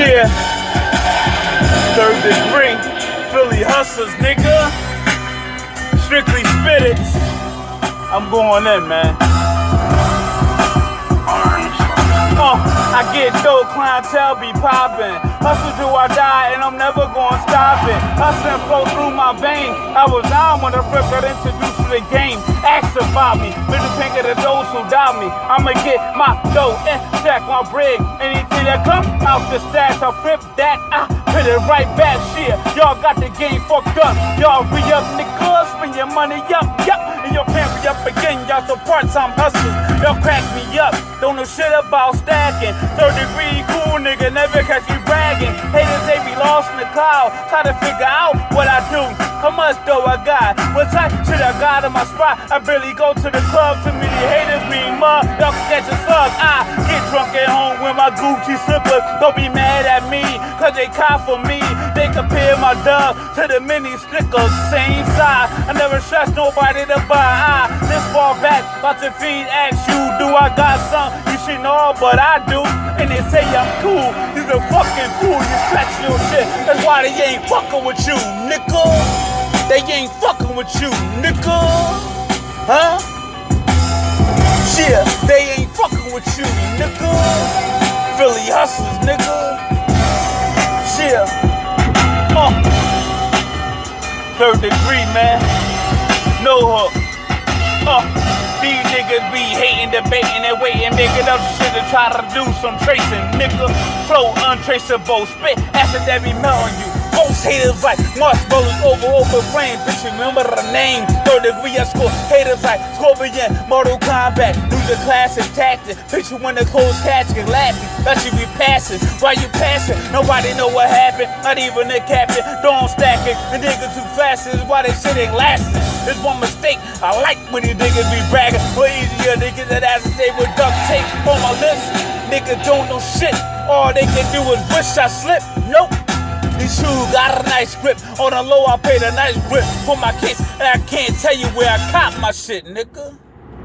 Yeah. Third degree. Philly hustlers, nigga. Strictly spirits. I'm going in, man. Uh, I get dope, clientele be poppin'. Hustle till I die, and I'm never gonna stop it. Hustling flow through my veins. I was down when the flip got introduced. Middle finger to those who doubt me. I'ma get my dough and stack my bread. Anything that come out the stash, I'll flip that. I put it right back. Shit, y'all got the game fucked up. Y'all re up, niggas, spend your money up, yup. And y'all can't be up again. Y'all some part-time hustlers. Y'all crack me up. Don't know shit about stacking. Third degree cool nigga, never lost in the cloud. Try to figure out what I do. How much dough I got? What type shit I got in my spot? I barely go to the club. Too many haters be mud. Y'all can catch a slug. I get drunk at home with my Gucci slippers. Don't be mad at me, cause they cop for me. They compare my dub to the mini stickers, same size. I never trust nobody to buy. I this far back, about to feed, ask you, do I got some? You should know, but I do. And they say I'm cool. A fucking fool. You stretch your shit. That's why they ain't fucking with you, nigga. They ain't fucking with you, nigga. Huh? Yeah, they ain't fucking with you, nigga. Philly hustlers, nigga. Yeah. Uh. Third degree, man. No hook. Uh. These niggas be hating, debating, and waiting, making up shit to try to do some tracing, nigga. Flow untraceable, spit acid that be melting you. Most haters like marshmallows over open flame. Bitch, remember the name. Third degree, I score. Haters like Scorpion, Mortal Kombat. Lose the classic tactic. Picture when the close catching, laughing. That should be passing. Why you passing? Nobody know what happened. Not even the captain. Don't stack it. The niggas too fast is why they shit ain't lasting. It's one mistake. I like when these niggas be bragging. Way easier niggas that have to stay with duct tape on my lips. Niggas don't know shit. All they can do is wish I slip. Nope. These shoes got a nice grip. On the low, I paid a nice grip for my kids. And I can't tell you where I caught my shit, nigga.